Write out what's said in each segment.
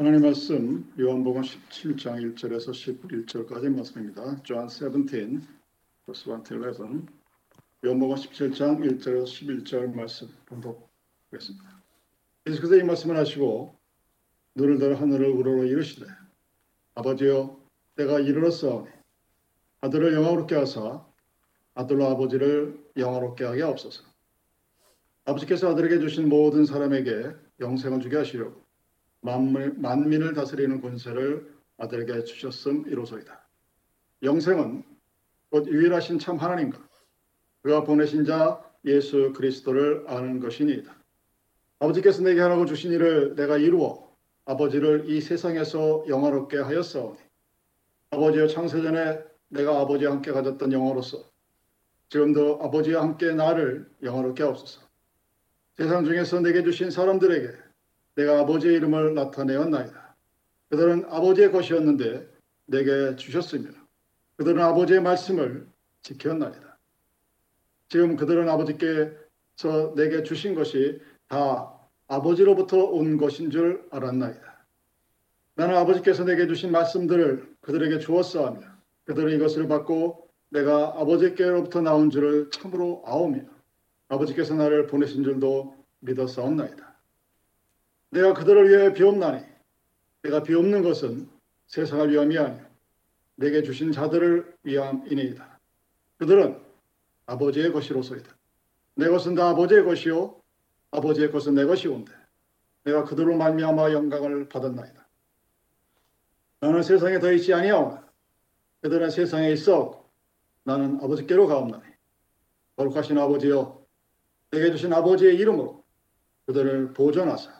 하나님 말씀 요한복음 17장 1절에서 11절까지 말씀입니다. John 17, verse 1 to 11. 요한복음 17장 1절에서 11절 말씀 봉독하겠습니다. 예수께서 이 말씀을 하시고 눈을 들어 하늘을 우러러 이르시되 아버지여 때가 이르렀사오니 아들을 영화롭게 하사 아들로 아버지를 영화롭게 하게 하옵소서. 아버지께서 아들에게 주신 모든 사람에게 영생을 주게 하시려고 만물, 만민을 다스리는 권세를 아들에게 주셨음 이로소이다. 영생은 곧 유일하신 참 하나님과 그가 보내신 자 예수 그리스도를 아는 것이니이다. 아버지께서 내게 하라고 주신 일을 내가 이루어 아버지를 이 세상에서 영화롭게 하였사오니 아버지여 창세전에 내가 아버지와 함께 가졌던 영화로서 지금도 아버지와 함께 나를 영화롭게 하옵소서. 세상 중에서 내게 주신 사람들에게 내가 아버지의 이름을 나타내었나이다. 그들은 아버지의 것이었는데 내게 주셨으며 그들은 아버지의 말씀을 지켰나이다. 지금 그들은 아버지께서 내게 주신 것이 다 아버지로부터 온 것인 줄 알았나이다. 나는 아버지께서 내게 주신 말씀들을 그들에게 주었사하며 그들은 이것을 받고 내가 아버지께로부터 나온 줄을 참으로 아오며 아버지께서 나를 보내신 줄도 믿었사옵나이다. 내가 그들을 위해 비옵나니 내가 비옵는 것은 세상을 위함이 아니요 내게 주신 자들을 위함이니이다. 그들은 아버지의 것이로소이다. 내 것은 다 아버지의 것이요 아버지의 것은 내 것이온데 내가 그들로 말미암아 영광을 받았나이다. 나는 세상에 더 있지 아니하오나 그들은 세상에 있어 나는 아버지께로 가옵나니 거룩하신 아버지여 내게 주신 아버지의 이름으로 그들을 보존하사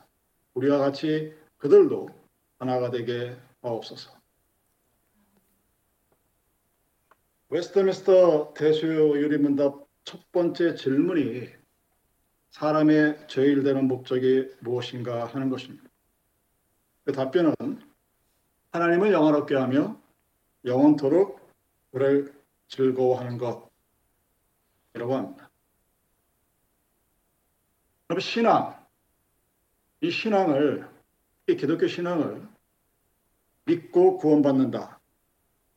우리와 같이 그들도 하나가 되게 하옵소서. 웨스트미스터 대수요 유리문답 첫 번째 질문이 사람의 죄일되는 목적이 무엇인가 하는 것입니다. 그 답변은 하나님을 영화롭게 하며 영원토록 그를 즐거워하는 것이라고 합니다. 그럼 신앙, 이 신앙을, 이 기독교 신앙을 믿고 구원받는다.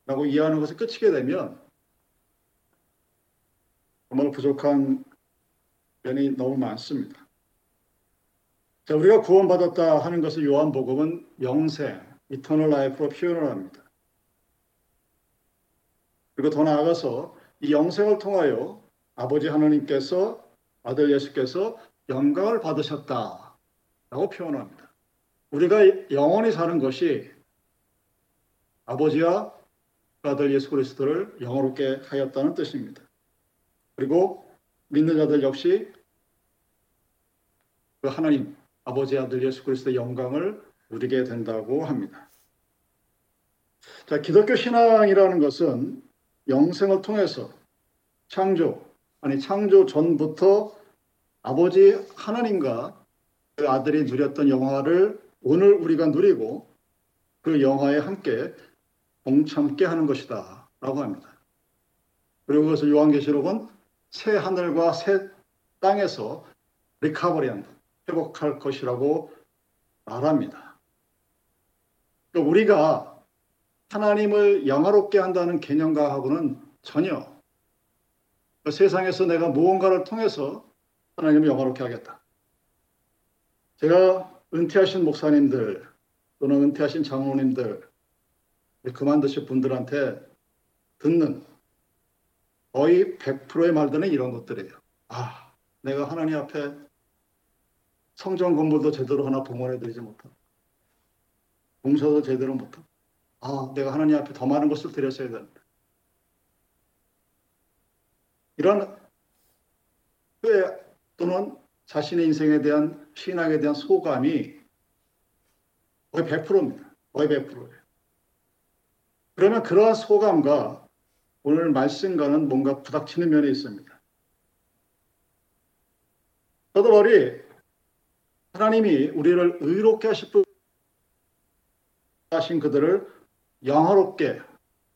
라고 이해하는 것을 끝이게 되면 정말 부족한 면이 너무 많습니다. 자, 우리가 구원받았다 하는 것을 요한복음은 영생, 이터널 라이프로 표현을 합니다. 그리고 더 나아가서 이 영생을 통하여 아버지 하나님께서 아들 예수께서 영광을 받으셨다 라고 표현합니다. 우리가 영원히 사는 것이 아버지와 아들 예수 그리스도를 영원롭게 하였다는 뜻입니다. 그리고 믿는 자들 역시 그 하나님 아버지 아들 예수 그리스도의 영광을 누리게 된다고 합니다. 자, 기독교 신앙이라는 것은 영생을 통해서 창조 아니 창조 전부터 아버지 하나님과 그 아들이 누렸던 영화를 오늘 우리가 누리고 그 영화에 함께 동참케 하는 것이다 라고 합니다. 그리고 그것을 요한계시록은 새 하늘과 새 땅에서 리카버리한 회복할 것이라고 말합니다. 그러니까 우리가 하나님을 영화롭게 한다는 개념과하고는 전혀 그 세상에서 내가 무언가를 통해서 하나님을 영화롭게 하겠다. 제가 은퇴하신 목사님들 또는 은퇴하신 장로님들 그만두실 분들한테 듣는 거의 100%의 말들은 이런 것들이에요. 아, 내가 하나님 앞에 성전 건물도 제대로 하나 봉헌해드리지 못하고 봉사도 제대로 못하고 아, 내가 하나님 앞에 더 많은 것을 드렸어야 되는데 이런 후회 또는 자신의 인생에 대한 신앙에 대한 소감이 거의 100%입니다. 거의 100%예요. 그러면 그러한 소감과 오늘 말씀과는 뭔가 부닥치는 면이 있습니다. 저도 머리 하나님이 우리를 의롭게 하신 그들을 영화롭게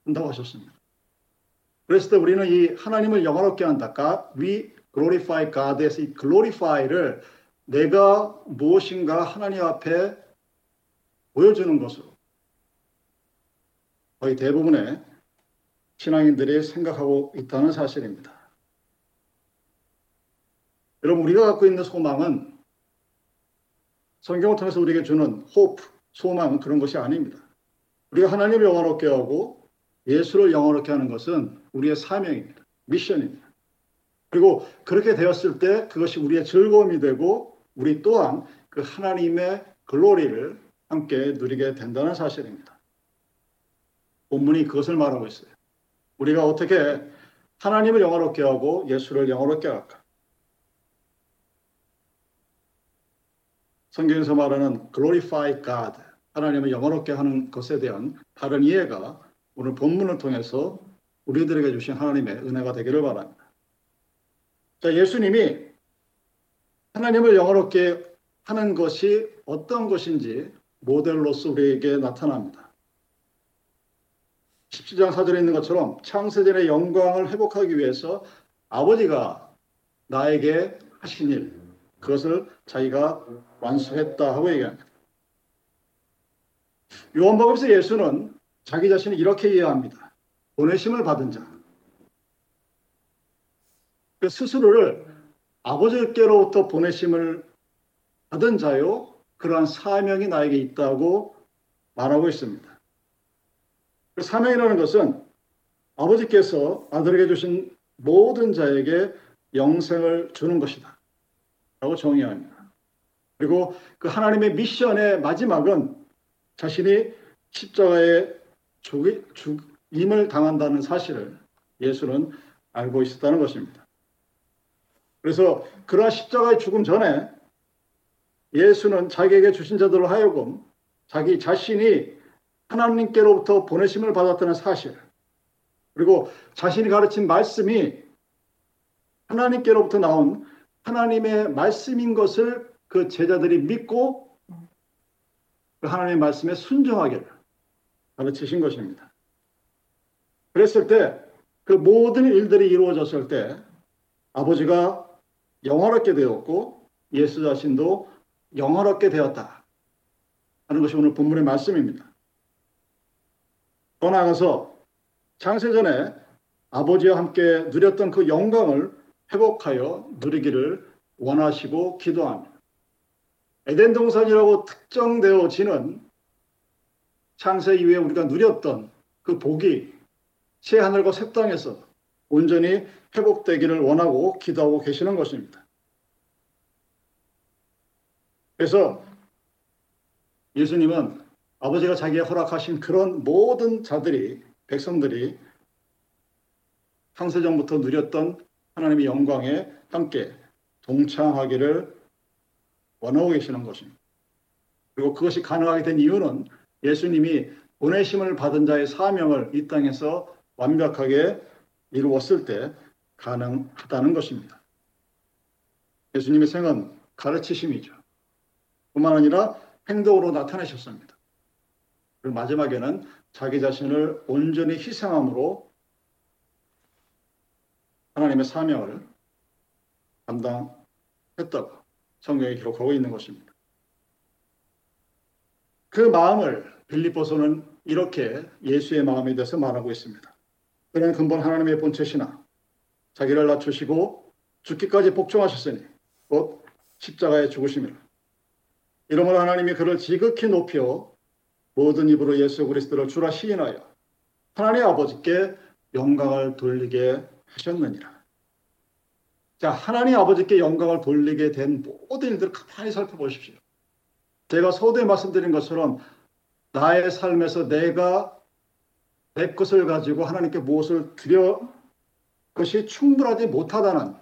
한다고 하셨습니다. 그랬을 때 우리는 이 하나님을 영화롭게 한다. God, we glorify God에서 이 glorify를 내가 무엇인가 하나님 앞에 보여주는 것으로 거의 대부분의 신앙인들이 생각하고 있다는 사실입니다. 여러분 우리가 갖고 있는 소망은 성경을 통해서 우리에게 주는 호프, 소망은 그런 것이 아닙니다. 우리가 하나님을 영원롭게 하고 예수를 영원롭게 하는 것은 우리의 사명입니다. 미션입니다. 그리고 그렇게 되었을 때 그것이 우리의 즐거움이 되고 우리 또한 그 하나님의 글로리를 함께 누리게 된다는 사실입니다. 본문이 그것을 말하고 있어요. 우리가 어떻게 하나님을 영원롭게 하고 예수를 영원롭게 할까? 성경에서 말하는 glorify God, 하나님을 영원롭게 하는 것에 대한 다른 이해가 오늘 본문을 통해서 우리들에게 주신 하나님의 은혜가 되기를 바랍니다. 자, 예수님이 하나님을 영원롭게 하는 것이 어떤 것인지 모델로서 우리에게 나타납니다. 17장 사절에 있는 것처럼 창세전의 영광을 회복하기 위해서 아버지가 나에게 하신 일, 그것을 자기가 완수했다 하고 얘기합니다. 요한복음에서 예수는 자기 자신을 이렇게 이해합니다. 보내심을 받은 자. 그 스스로를 아버지께로부터 보내심을 받은 자요. 그러한 사명이 나에게 있다고 말하고 있습니다. 그 사명이라는 것은 아버지께서 아들에게 주신 모든 자에게 영생을 주는 것이다. 라고 정의합니다. 그리고 그 하나님의 미션의 마지막은 자신이 십자가에 죽임을 당한다는 사실을 예수는 알고 있었다는 것입니다. 그래서 그러한 십자가의 죽음 전에 예수는 자기에게 주신 자들로 하여금 자기 자신이 하나님께로부터 보내심을 받았다는 사실, 그리고 자신이 가르친 말씀이 하나님께로부터 나온 하나님의 말씀인 것을 그 제자들이 믿고 그 하나님의 말씀에 순종하기를 가르치신 것입니다. 그랬을 때 그 모든 일들이 이루어졌을 때 아버지가 영화롭게 되었고 예수 자신도 영화롭게 되었다 하는 것이 오늘 본문의 말씀입니다. 더 나아가서 창세전에 아버지와 함께 누렸던 그 영광을 회복하여 누리기를 원하시고 기도합니다. 에덴 동산이라고 특정되어지는 창세 이후에 우리가 누렸던 그 복이 새 하늘과 새 땅에서 온전히 회복되기를 원하고 기도하고 계시는 것입니다. 그래서 예수님은 아버지가 자기의 허락하신 그런 모든 자들이 백성들이 창세전부터 누렸던 하나님의 영광에 함께 동참하기를 원하고 계시는 것입니다. 그리고 그것이 가능하게 된 이유는 예수님이 보내심을 받은 자의 사명을 이 땅에서 완벽하게 이루었을 때 가능하다는 것입니다. 예수님의 생은 가르치심이죠. 뿐만 아니라 행동으로 나타내셨습니다. 그리고 마지막에는 자기 자신을 온전히 희생함으로 하나님의 사명을 감당했다고 성경에 기록하고 있는 것입니다. 그 마음을 빌립보서는 이렇게 예수의 마음에 대해서 말하고 있습니다. 그는 근본 하나님의 본체시나 자기를 낮추시고 죽기까지 복종하셨으니 곧 십자가에 죽으심이라. 이러므로 하나님이 그를 지극히 높여 모든 입으로 예수 그리스도를 주라 시인하여 하나님 아버지께 영광을 돌리게 하셨느니라. 자, 하나님 아버지께 영광을 돌리게 된 모든 일들을 가만히 살펴보십시오. 제가 서두에 말씀드린 것처럼 나의 삶에서 내가 내 것을 가지고 하나님께 무엇을 드려 것이 충분하지 못하다는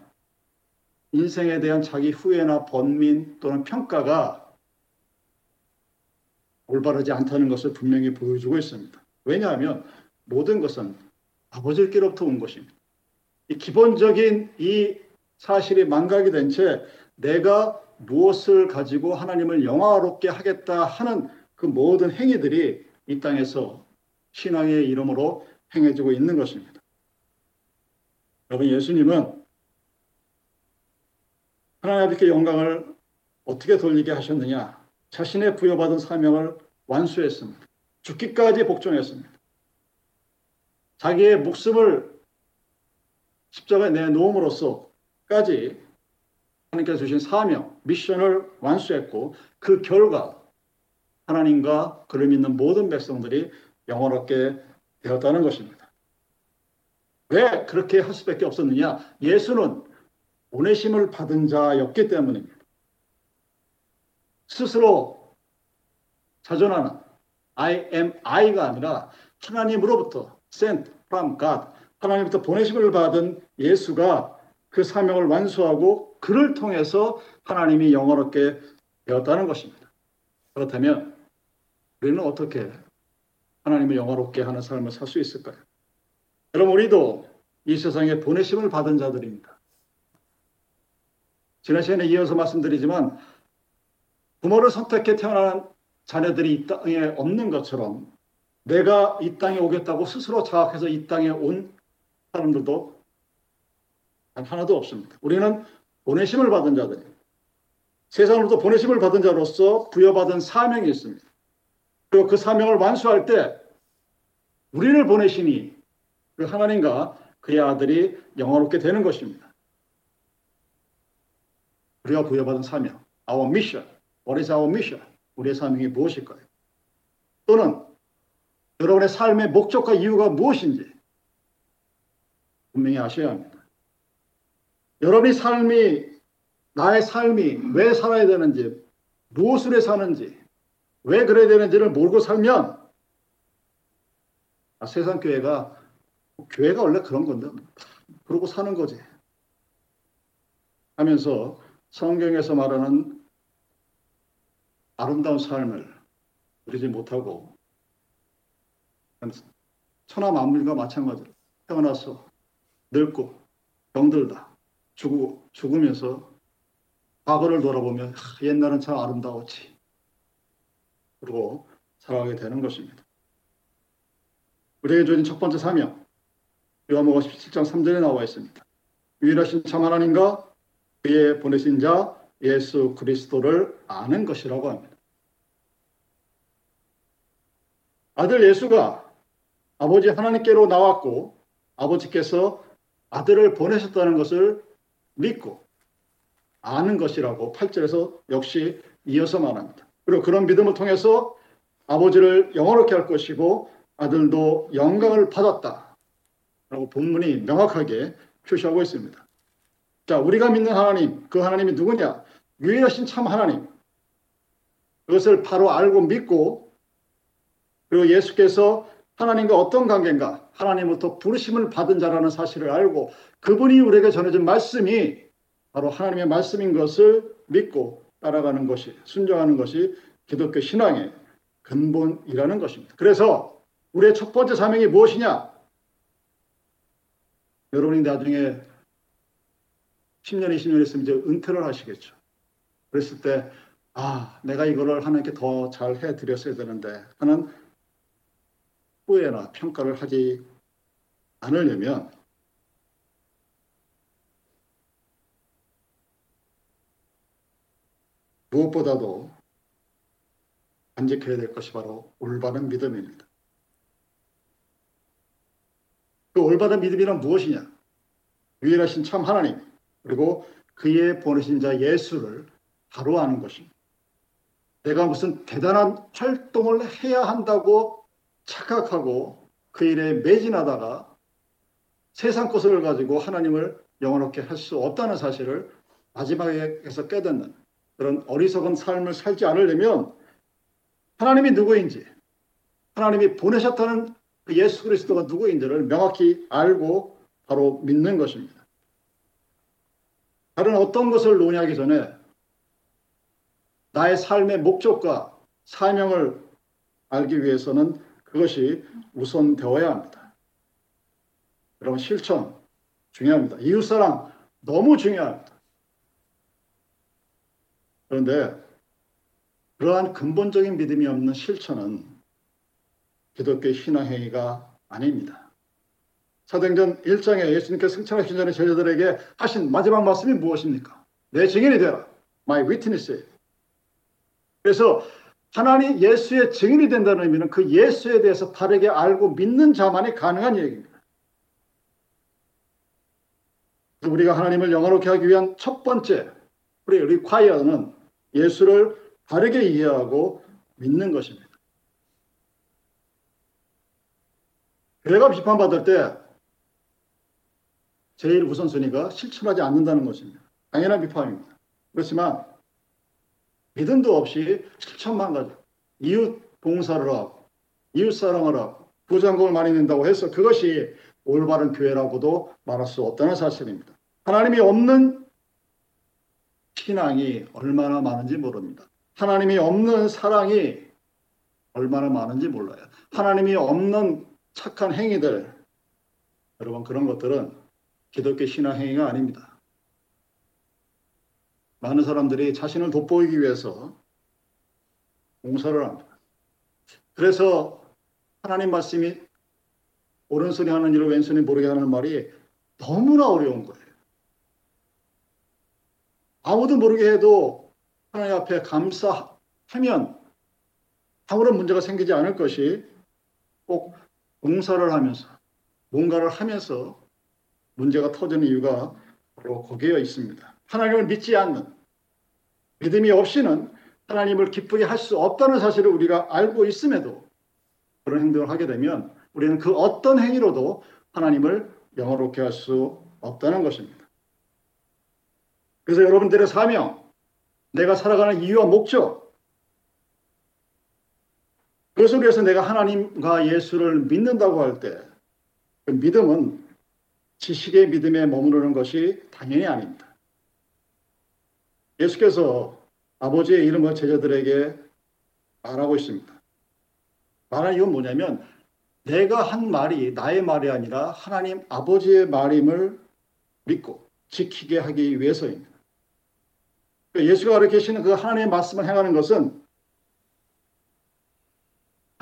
인생에 대한 자기 후회나 번민 또는 평가가 올바르지 않다는 것을 분명히 보여주고 있습니다. 왜냐하면 모든 것은 아버지께로부터 온 것입니다. 이 기본적인 이 사실이 망각이 된 채 내가 무엇을 가지고 하나님을 영화롭게 하겠다 하는 그 모든 행위들이 이 땅에서 신앙의 이름으로 행해지고 있는 것입니다. 여러분 예수님은 하나님 아버지께 영광을 어떻게 돌리게 하셨느냐? 자신의 부여받은 사명을 완수했습니다. 죽기까지 복종했습니다. 자기의 목숨을 십자가에 내놓음으로써까지 하나님께서 주신 사명, 미션을 완수했고 그 결과 하나님과 그를 믿는 모든 백성들이 영원롭게 되었다는 것입니다. 왜 그렇게 할 수밖에 없었느냐? 예수는 보내심을 받은 자였기 때문입니다. 스스로 자존하는 I am I가 아니라 하나님으로부터 sent from God 하나님부터 보내심을 받은 예수가 그 사명을 완수하고 그를 통해서 하나님이 영원롭게 되었다는 것입니다. 그렇다면 우리는 어떻게 하나님을 영화롭게 하는 삶을 살 수 있을까요? 여러분 우리도 이 세상에 보내심을 받은 자들입니다. 지난 시간에 이어서 말씀드리지만 부모를 선택해 태어난 자녀들이 이 땅에 없는 것처럼 내가 이 땅에 오겠다고 스스로 자각해서 이 땅에 온 사람들도 하나도 없습니다. 우리는 보내심을 받은 자들입니다. 세상으로부터 보내심을 받은 자로서 부여받은 사명이 있습니다. 그리고 그 사명을 완수할 때 우리를 보내시니 그 하나님과 그의 아들이 영원롭게 되는 것입니다. 우리가 부여받은 사명, our mission. What is our mission? 우리의 사명이 무엇일까요? 또는 여러분의 삶의 목적과 이유가 무엇인지 분명히 아셔야 합니다. 여러분의 삶이 나의 삶이 왜 살아야 되는지 무엇을 해 사는지 왜 그래야 되는지를 모르고 살면 아, 세상 교회가 교회가 원래 그런 건데 그러고 사는 거지 하면서 성경에서 말하는 아름다운 삶을 누리지 못하고 천하 만물과 마찬가지로 태어나서 늙고 병들다 죽고 죽으면서 과거를 돌아보면 옛날은 참 아름다웠지 그리고 살아가게 되는 것입니다. 우리에게 주어진 첫 번째 사명 요한복음 17장 3절에 나와 있습니다. 유일하신 참 하나님과 그의 보내신 자 예수 그리스도를 아는 것이라고 합니다. 아들 예수가 아버지 하나님께로 나왔고 아버지께서 아들을 보내셨다는 것을 믿고 아는 것이라고 8절에서 역시 이어서 말합니다. 그리고 그런 믿음을 통해서 아버지를 영원롭게 할 것이고 아들도 영광을 받았다. 라고 본문이 명확하게 표시하고 있습니다. 자, 우리가 믿는 하나님, 그 하나님이 누구냐? 유일하신 참 하나님. 그것을 바로 알고 믿고 그리고 예수께서 하나님과 어떤 관계인가? 하나님부터 부르심을 받은 자라는 사실을 알고 그분이 우리에게 전해준 말씀이 바로 하나님의 말씀인 것을 믿고 따라가는 것이 순종하는 것이 기독교 신앙의 근본이라는 것입니다. 그래서 우리의 첫 번째 사명이 무엇이냐? 여러분이 나중에 10년, 20년 있으면 이제 은퇴를 하시겠죠. 그랬을 때, 아, 내가 이거를 하나님께 더 잘 해드렸어야 되는데 하는 후회나 평가를 하지 않으려면 무엇보다도 간직해야 될 것이 바로 올바른 믿음입니다. 그 올바른 믿음이란 무엇이냐? 유일하신 참 하나님 그리고 그의 보내신 자 예수를 바로 아는 것입니다. 내가 무슨 대단한 활동을 해야 한다고 착각하고 그 일에 매진하다가 세상 것을 가지고 하나님을 영원롭게 할 수 없다는 사실을 마지막에서 깨닫는 그런 어리석은 삶을 살지 않으려면 하나님이 누구인지 하나님이 보내셨다는 그 예수 그리스도가 누구인지를 명확히 알고 바로 믿는 것입니다. 다른 어떤 것을 논의하기 전에 나의 삶의 목적과 사명을 알기 위해서는 그것이 우선 되어야 합니다. 여러분 실천 중요합니다. 이웃사랑 너무 중요합니다. 그런데 그러한 근본적인 믿음이 없는 실천은 기독교 신앙행위가 아닙니다. 사도행전 1장에 예수님께서 승천하신 전에 제자들에게 하신 마지막 말씀이 무엇입니까? 내 증인이 되라. My witness. 그래서 하나님 예수의 증인이 된다는 의미는 그 예수에 대해서 바르게 알고 믿는 자만이 가능한 얘기입니다. 우리가 하나님을 영화롭게 하기 위한 첫 번째 우리 리콰이어는 예수를 바르게 이해하고 믿는 것입니다. 교회가 비판받을 때 제일 우선순위가 실천하지 않는다는 것입니다. 당연한 비판입니다. 그렇지만 믿음도 없이 실천만 가지고 이웃 봉사를 하고 이웃 사랑을 하고 부장금을 많이 낸다고 해서 그것이 올바른 교회라고도 말할 수 없다는 사실입니다. 하나님이 없는 신앙이 얼마나 많은지 모릅니다. 하나님이 없는 사랑이 얼마나 많은지 몰라요. 하나님이 없는 착한 행위들, 여러분 그런 것들은 기독교 신앙 행위가 아닙니다. 많은 사람들이 자신을 돋보이기 위해서 봉사를 합니다. 그래서 하나님 말씀이 오른손이 하는 일을 왼손이 모르게 하는 말이 너무나 어려운 거예요. 아무도 모르게 해도 하나님 앞에 감사하면 아무런 문제가 생기지 않을 것이 꼭 봉사를 하면서 뭔가를 하면서 문제가 터지는 이유가 바로 거기에 있습니다. 하나님을 믿지 않는 믿음이 없이는 하나님을 기쁘게 할 수 없다는 사실을 우리가 알고 있음에도 그런 행동을 하게 되면 우리는 그 어떤 행위로도 하나님을 영화롭게 할 수 없다는 것입니다. 그래서 여러분들의 사명, 내가 살아가는 이유와 목적, 그것을 위해서 내가 하나님과 예수를 믿는다고 할 때, 그 믿음은 지식의 믿음에 머무르는 것이 당연히 아닙니다. 예수께서 아버지의 이름을 제자들에게 말하고 있습니다. 말하는 이유는 뭐냐면, 내가 한 말이 나의 말이 아니라 하나님 아버지의 말임을 믿고 지키게 하기 위해서입니다. 예수가 가르치시는 그 하나님의 말씀을 행하는 것은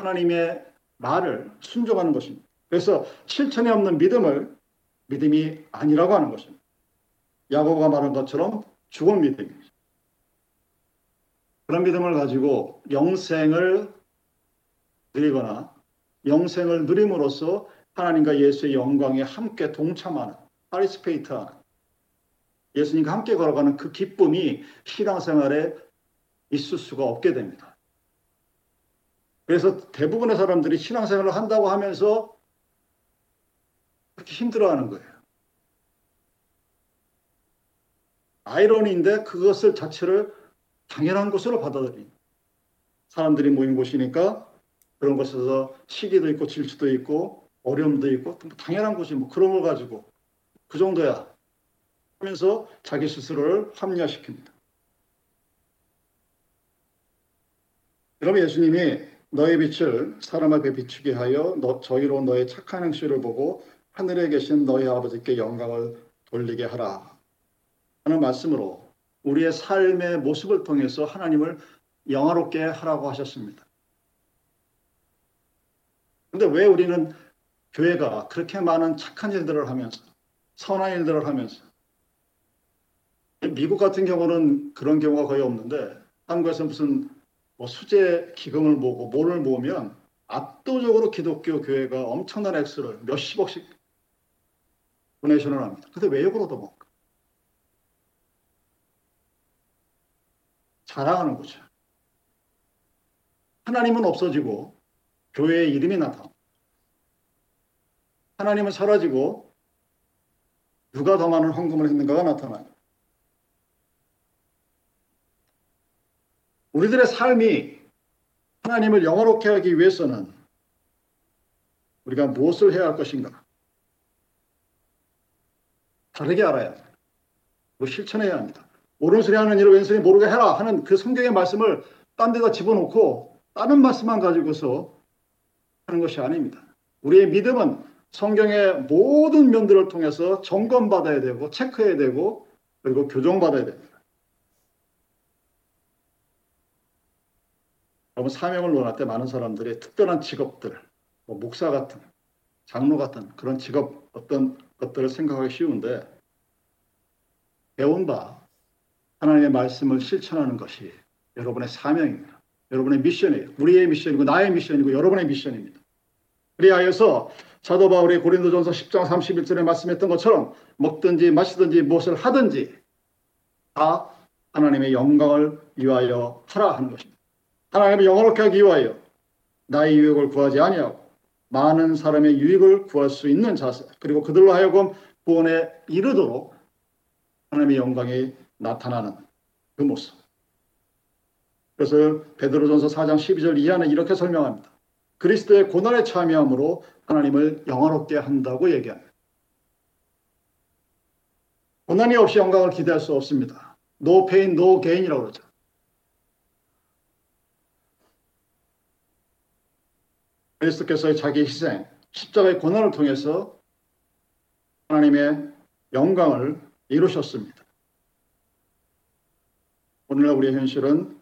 하나님의 말을 순종하는 것입니다. 그래서 실천에 없는 믿음을 믿음이 아니라고 하는 것입니다. 야고보가 말한 것처럼 죽은 믿음입니다. 그런 믿음을 가지고 영생을 누리거나 영생을 누림으로써 하나님과 예수의 영광에 함께 동참하는 파리스페이트하는 예수님과 함께 걸어가는 그 기쁨이 신앙생활에 있을 수가 없게 됩니다. 그래서 대부분의 사람들이 신앙생활을 한다고 하면서 그렇게 힘들어하는 거예요. 아이러니인데 그것을 자체를 당연한 것으로 받아들인 사람들이 모인 곳이니까 그런 것에서 시기도 있고 질투도 있고 어려움도 있고 당연한 것이 뭐 그런 걸 가지고 그 정도야 하면서 자기 스스로를 합리화시킵니다. 그러면 예수님이 너의 빛을 사람 앞에 비추게 하여 너, 저희로 너의 착한 행실을 보고 하늘에 계신 너희 아버지께 영광을 돌리게 하라 하는 말씀으로 우리의 삶의 모습을 통해서 하나님을 영화롭게 하라고 하셨습니다. 근데 왜 우리는 교회가 그렇게 많은 착한 일들을 하면서 선한 일들을 하면서 미국 같은 경우는 그런 경우가 거의 없는데 한국에서 무슨 뭐 수제 기금을 모으고 뭐를 모으면 압도적으로 기독교 교회가 엄청난 액수를 몇십억씩 도네이션을 합니다. 근데 왜 욕을 얻어먹을까? 자랑하는 거죠. 하나님은 없어지고 교회의 이름이 나타납니다. 하나님은 사라지고 누가 더 많은 헌금을 했는가가 나타나요. 우리들의 삶이 하나님을 영화롭게 하기 위해서는 우리가 무엇을 해야 할 것인가? 다르게 알아야 합니다. 실천해야 합니다. 오른손이 하는 일을 왼손이 모르게 해라 하는 그 성경의 말씀을 딴 데다 집어넣고 다른 말씀만 가지고서 하는 것이 아닙니다. 우리의 믿음은 성경의 모든 면들을 통해서 점검받아야 되고 체크해야 되고 그리고 교정받아야 됩니다. 여러분 사명을 논할 때 많은 사람들이 특별한 직업들, 뭐 목사 같은, 장로 같은 그런 직업 어떤 것들을 생각하기 쉬운데 배운 바 하나님의 말씀을 실천하는 것이 여러분의 사명입니다. 여러분의 미션이에요. 우리의 미션이고 나의 미션이고 여러분의 미션입니다. 그리하여서 사도 바울이 고린도전서 10장 31절에 말씀했던 것처럼 먹든지 마시든지 무엇을 하든지 다 하나님의 영광을 위하여 하라 하는 것입니다. 하나님의 영광을 하기 위하여 나의 유익을 구하지 아니하고 많은 사람의 유익을 구할 수 있는 자세 그리고 그들로 하여금 구원에 이르도록 하나님의 영광이 나타나는 그 모습. 그래서 베드로전서 4장 12절 이하는 이렇게 설명합니다. 그리스도의 고난에 참여함으로 하나님을 영화롭게 한다고 얘기합니다. 고난이 없이 영광을 기대할 수 없습니다. No pain, no gain이라고 그러죠. 그리스도께서의 자기 희생, 십자가의 고난을 통해서 하나님의 영광을 이루셨습니다. 오늘날 우리의 현실은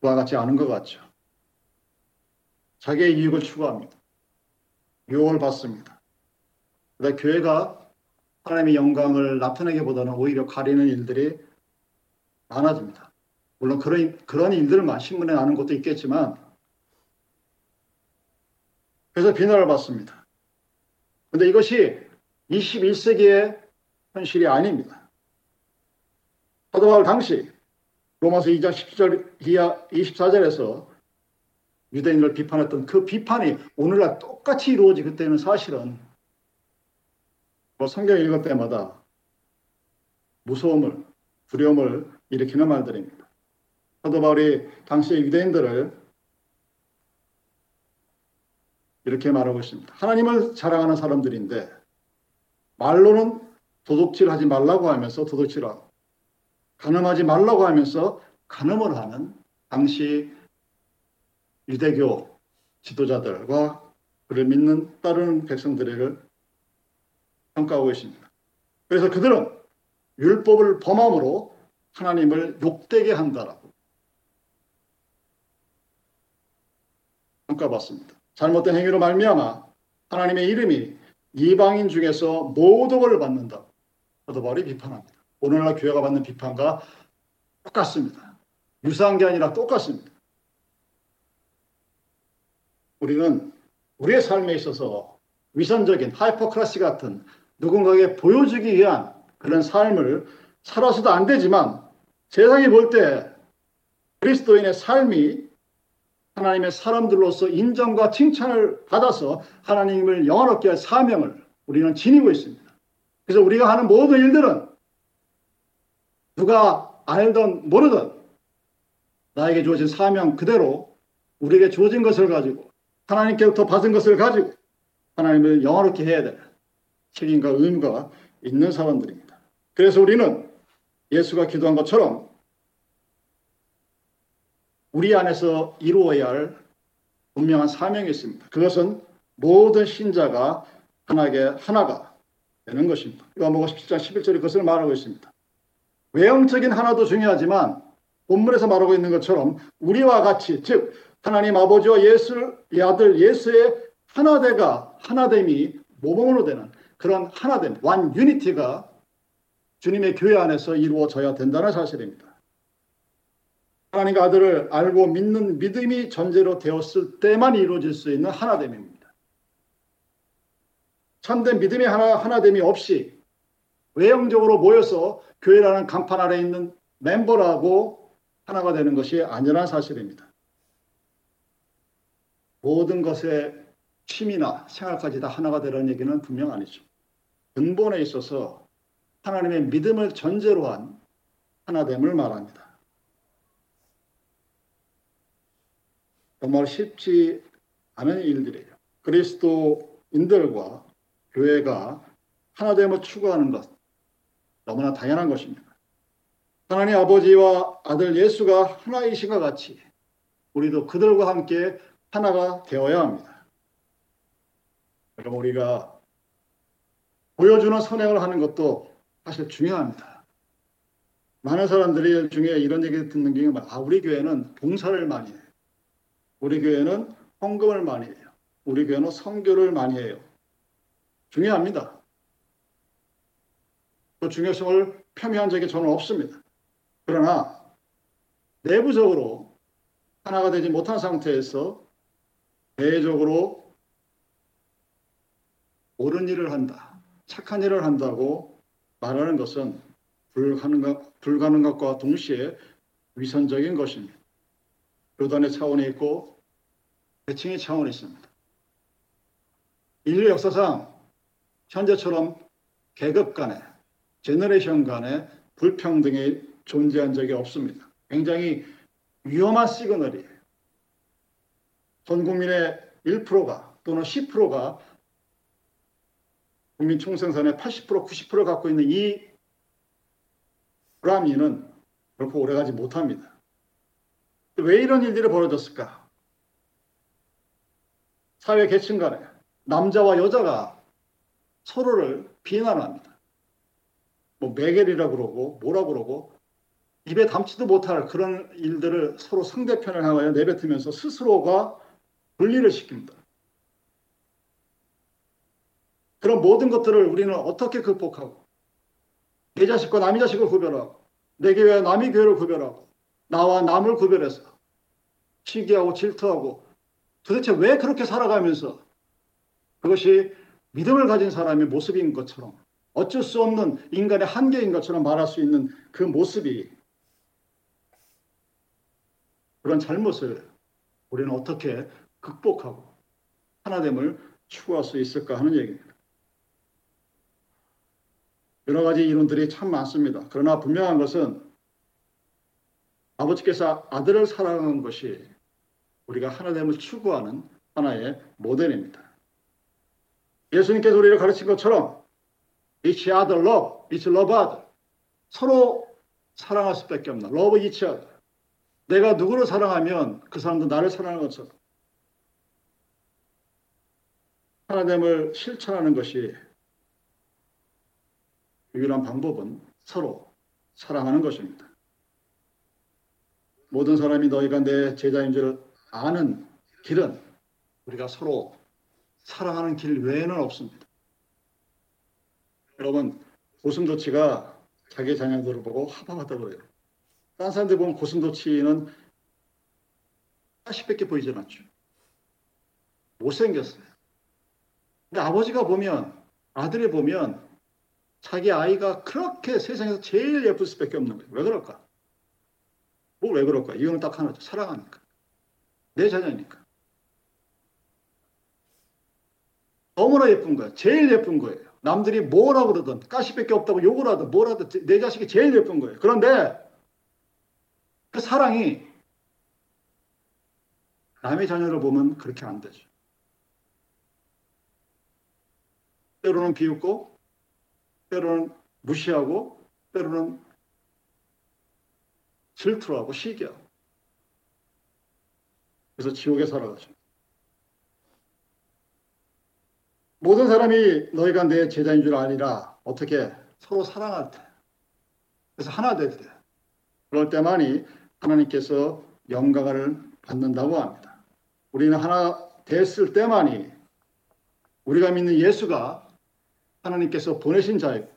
그와 같지 않은 것 같죠. 자기의 이익을 추구합니다. 유혹을 받습니다. 그러다 교회가 하나님의 영광을 나타내기보다는 오히려 가리는 일들이 많아집니다. 물론 그런, 그런 일들만 신문에 나는 것도 있겠지만, 그래서 비난을 받습니다. 근데 이것이 21세기의 현실이 아닙니다. 사도 바울 당시 로마서 2장 10절 이하 24절에서 유대인을 비판했던 그 비판이 오늘날 똑같이 이루어지기 때문에 사실은 뭐 성경 읽을 때마다 무서움을 두려움을 일으키는 말들입니다. 사도 바울이 당시의 유대인들을 이렇게 말하고 있습니다. 하나님을 자랑하는 사람들인데 말로는 도둑질하지 말라고 하면서 도둑질하고 가늠하지 말라고 하면서 가늠을 하는 당시 유대교 지도자들과 그를 믿는 따르는 백성들을 평가하고 있습니다. 그래서 그들은 율법을 범함으로 하나님을 욕되게 한다라고 평가받습니다. 잘못된 행위로 말미암아 하나님의 이름이 이방인 중에서 모독을 받는다. 바울이 비판합니다. 오늘날 교회가 받는 비판과 똑같습니다. 유사한 게 아니라 똑같습니다. 우리는 우리의 삶에 있어서 위선적인 하이퍼크라시 같은 누군가에게 보여주기 위한 그런 삶을 살아서도 안 되지만 세상이 볼 때 그리스도인의 삶이 하나님의 사람들로서 인정과 칭찬을 받아서 하나님을 영원롭게 할 사명을 우리는 지니고 있습니다. 그래서 우리가 하는 모든 일들은 누가 알든 모르든 나에게 주어진 사명 그대로 우리에게 주어진 것을 가지고 하나님께로부터 받은 것을 가지고 하나님을 영원롭게 해야 될 책임과 의무가 있는 사람들입니다. 그래서 우리는 예수가 기도한 것처럼 우리 안에서 이루어야 할 분명한 사명이 있습니다. 그것은 모든 신자가 하나게 하나가 되는 것입니다. 요한복음 17장 11절에 그것을 말하고 있습니다. 외형적인 하나도 중요하지만 본문에서 말하고 있는 것처럼 우리와 같이 즉 하나님 아버지와 예수 의 아들 예수의 하나됨가 하나됨이 모범으로 되는 그런 하나됨 완 유니티가 주님의 교회 안에서 이루어져야 된다는 사실입니다. 하나님과 아들을 알고 믿는 믿음이 전제로 되었을 때만 이루어질 수 있는 하나됨입니다. 참된 믿음의 하나, 하나됨이 없이 외형적으로 모여서 교회라는 간판 아래 있는 멤버라고 하나가 되는 것이 아니라는 사실입니다. 모든 것의 취미나 생활까지 다 하나가 되라는 얘기는 분명 아니죠. 근본에 있어서 하나님의 믿음을 전제로 한 하나됨을 말합니다. 정말 쉽지 않은 일들이에요. 그리스도인들과 교회가 하나됨을 추구하는 것 너무나 당연한 것입니다. 하나님 아버지와 아들 예수가 하나이신 것 같이 우리도 그들과 함께 하나가 되어야 합니다. 여러분 우리가 보여주는 선행을 하는 것도 사실 중요합니다. 많은 사람들이 중에 이런 얘기 듣는 게 아, 우리 교회는 봉사를 많이 해요. 우리 교회는 헌금을 많이 해요. 우리 교회는 성교를 많이 해요. 중요합니다. 그 중요성을 폄훼한 적이 저는 없습니다. 그러나 내부적으로 하나가 되지 못한 상태에서 대외적으로 옳은 일을 한다, 착한 일을 한다고 말하는 것은 불가능한 것과 동시에 위선적인 것입니다. 교단의 차원이 있고 대칭의 차원이 있습니다. 인류 역사상 현재처럼 계급 간에 generation 간에 불평등이 존재한 적이 없습니다. 굉장히 위험한 시그널이에요. 전 국민의 1%가 또는 10%가 국민 총생산의 80% 90%를 갖고 있는 이 브라미는 결코 오래가지 못합니다. 왜 이런 일들이 벌어졌을까? 사회 계층 간에 남자와 여자가 서로를 비난합니다. 뭐 매겔이라 그러고 뭐라 그러고 입에 담지도 못할 그런 일들을 서로 상대편을 향하여 내뱉으면서 스스로가 분리를 시킵니다. 그런 모든 것들을 우리는 어떻게 극복하고 내 자식과 남의 자식을 구별하고 내 교회와 남의 교회를 구별하고 나와 남을 구별해서 시기하고 질투하고 도대체 왜 그렇게 살아가면서 그것이 믿음을 가진 사람의 모습인 것처럼 어쩔 수 없는 인간의 한계인 것처럼 말할 수 있는 그 모습이 그런 잘못을 우리는 어떻게 극복하고 하나됨을 추구할 수 있을까 하는 얘기입니다. 여러 가지 이론들이 참 많습니다. 그러나 분명한 것은 아버지께서 아들을 사랑한 것이 우리가 하나됨을 추구하는 하나의 모델입니다. 예수님께서 우리를 가르친 것처럼 each other love, each love other. 서로 사랑할 수밖에 없나. love each other. 내가 누구를 사랑하면 그 사람도 나를 사랑하는 것처럼 하나됨을 실천하는 것이 유일한 방법은 서로 사랑하는 것입니다. 모든 사람이 너희가 내 제자인 줄 아는 길은 우리가 서로 사랑하는 길 외에는 없습니다. 여러분, 고슴도치가 자기 자녀들을 보고 하방하다고 그래요. 딴 사람들 보면 고슴도치는 80밖에 보이질 않죠. 못생겼어요. 근데 아버지가 보면, 아들이 보면 자기 아이가 그렇게 세상에서 제일 예쁠 수밖에 없는 거예요. 왜 그럴까? 뭐왜 그럴까? 이유는 딱 하나죠. 사랑하니까. 내 자녀니까. 너무나 예쁜 거야. 제일 예쁜 거예요. 남들이 뭐라 그러든 가시밖에 없다고 욕을 하든 뭘 하든 내 자식이 제일 예쁜 거예요. 그런데 그 사랑이 남의 자녀를 보면 그렇게 안 되죠. 때로는 비웃고 때로는 무시하고 때로는 질투하고 시기하고 그래서 지옥에 살아가죠. 모든 사람이 너희가 내 제자인 줄 아니라 어떻게 서로 사랑할 때 그래서 하나 될때 그럴 때만이 하나님께서 영광을 받는다고 합니다. 우리는 하나 됐을 때만이 우리가 믿는 예수가 하나님께서 보내신 자이고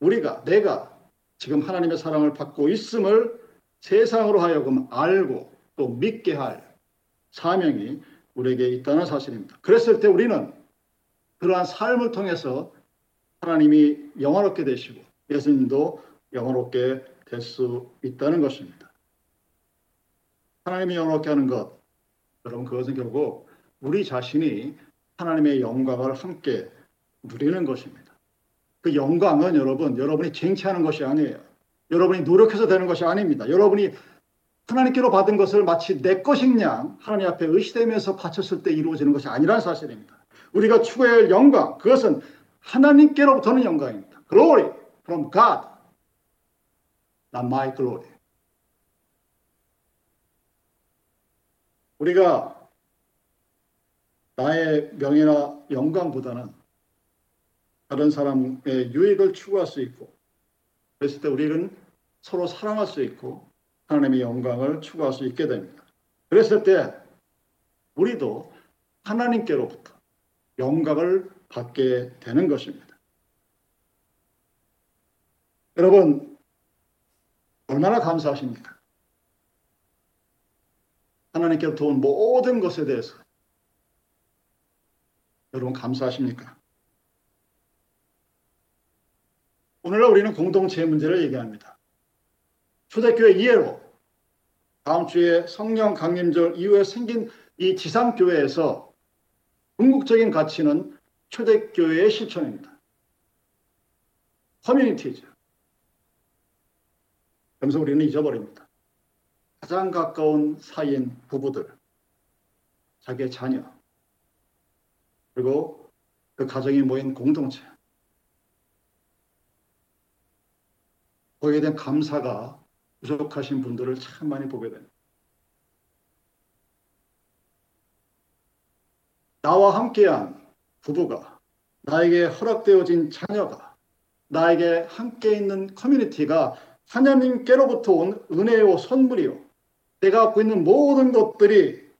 우리가 내가 지금 하나님의 사랑을 받고 있음을 세상으로 하여금 알고 또 믿게 할 사명이 우리에게 있다는 사실입니다. 그랬을 때 우리는 그러한 삶을 통해서 하나님이 영원롭게 되시고 예수님도 영원롭게 될 수 있다는 것입니다. 하나님이 영원롭게 하는 것, 여러분 그것은 결국 우리 자신이 하나님의 영광을 함께 누리는 것입니다. 그 영광은 여러분, 여러분이 쟁취하는 것이 아니에요. 여러분이 노력해서 되는 것이 아닙니다. 여러분이 하나님께로 받은 것을 마치 내 것인 양 하나님 앞에 의시되면서 바쳤을 때 이루어지는 것이 아니라는 사실입니다. 우리가 추구해야 할 영광, 그것은 하나님께로부터는 영광입니다. Glory from God, not my glory. 우리가 나의 명예나 영광보다는 다른 사람의 유익을 추구할 수 있고 그랬을 때 우리는 서로 사랑할 수 있고 하나님의 영광을 추구할 수 있게 됩니다. 그랬을 때 우리도 하나님께로부터 영광을 받게 되는 것입니다. 여러분 얼마나 감사하십니까? 하나님께로부터 온 모든 것에 대해서 여러분 감사하십니까? 오늘날 우리는 공동체 문제를 얘기합니다. 초대교회 이해로 다음 주에 성령 강림절 이후에 생긴 이 지상교회에서 궁극적인 가치는 초대교회의 실천입니다. 커뮤니티죠. 그러면서 우리는 잊어버립니다. 가장 가까운 사이인 부부들, 자기의 자녀, 그리고 그 가정이 모인 공동체. 거기에 대한 감사가 부족하신 분들을 참 많이 보게 됩니다. 나와 함께한 부부가, 나에게 허락되어진 자녀가, 나에게 함께 있는 커뮤니티가 하나님께로부터 온 은혜요 선물이요. 내가 갖고 있는 모든 것들이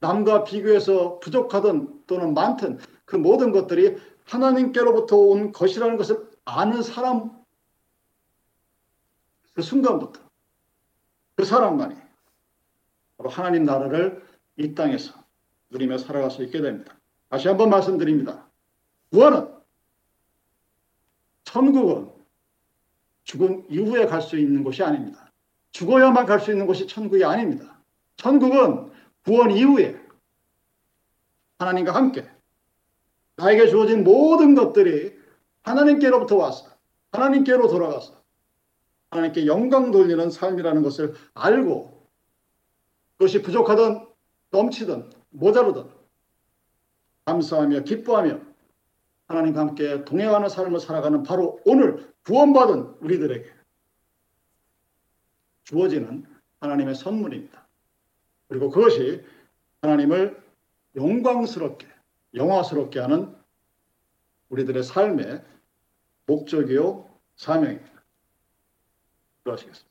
남과 비교해서 부족하든 또는 많든 그 모든 것들이 하나님께로부터 온 것이라는 것을 아는 사람 그 순간부터 그 사람만이 바로 하나님 나라를 이 땅에서 누리며 살아갈 수 있게 됩니다. 다시 한번 말씀드립니다. 구원은 천국은 죽은 이후에 갈 수 있는 곳이 아닙니다. 죽어야만 갈 수 있는 곳이 천국이 아닙니다. 천국은 구원 이후에 하나님과 함께 나에게 주어진 모든 것들이 하나님께로부터 와서 하나님께로 돌아가서 하나님께 영광 돌리는 삶이라는 것을 알고 그것이 부족하든 넘치든 모자르든 감사하며 기뻐하며 하나님과 함께 동행하는 삶을 살아가는 바로 오늘 구원받은 우리들에게 주어지는 하나님의 선물입니다. 그리고 그것이 하나님을 영광스럽게, 영화스럽게 하는 우리들의 삶의 목적이요, 사명입니다. Gracias.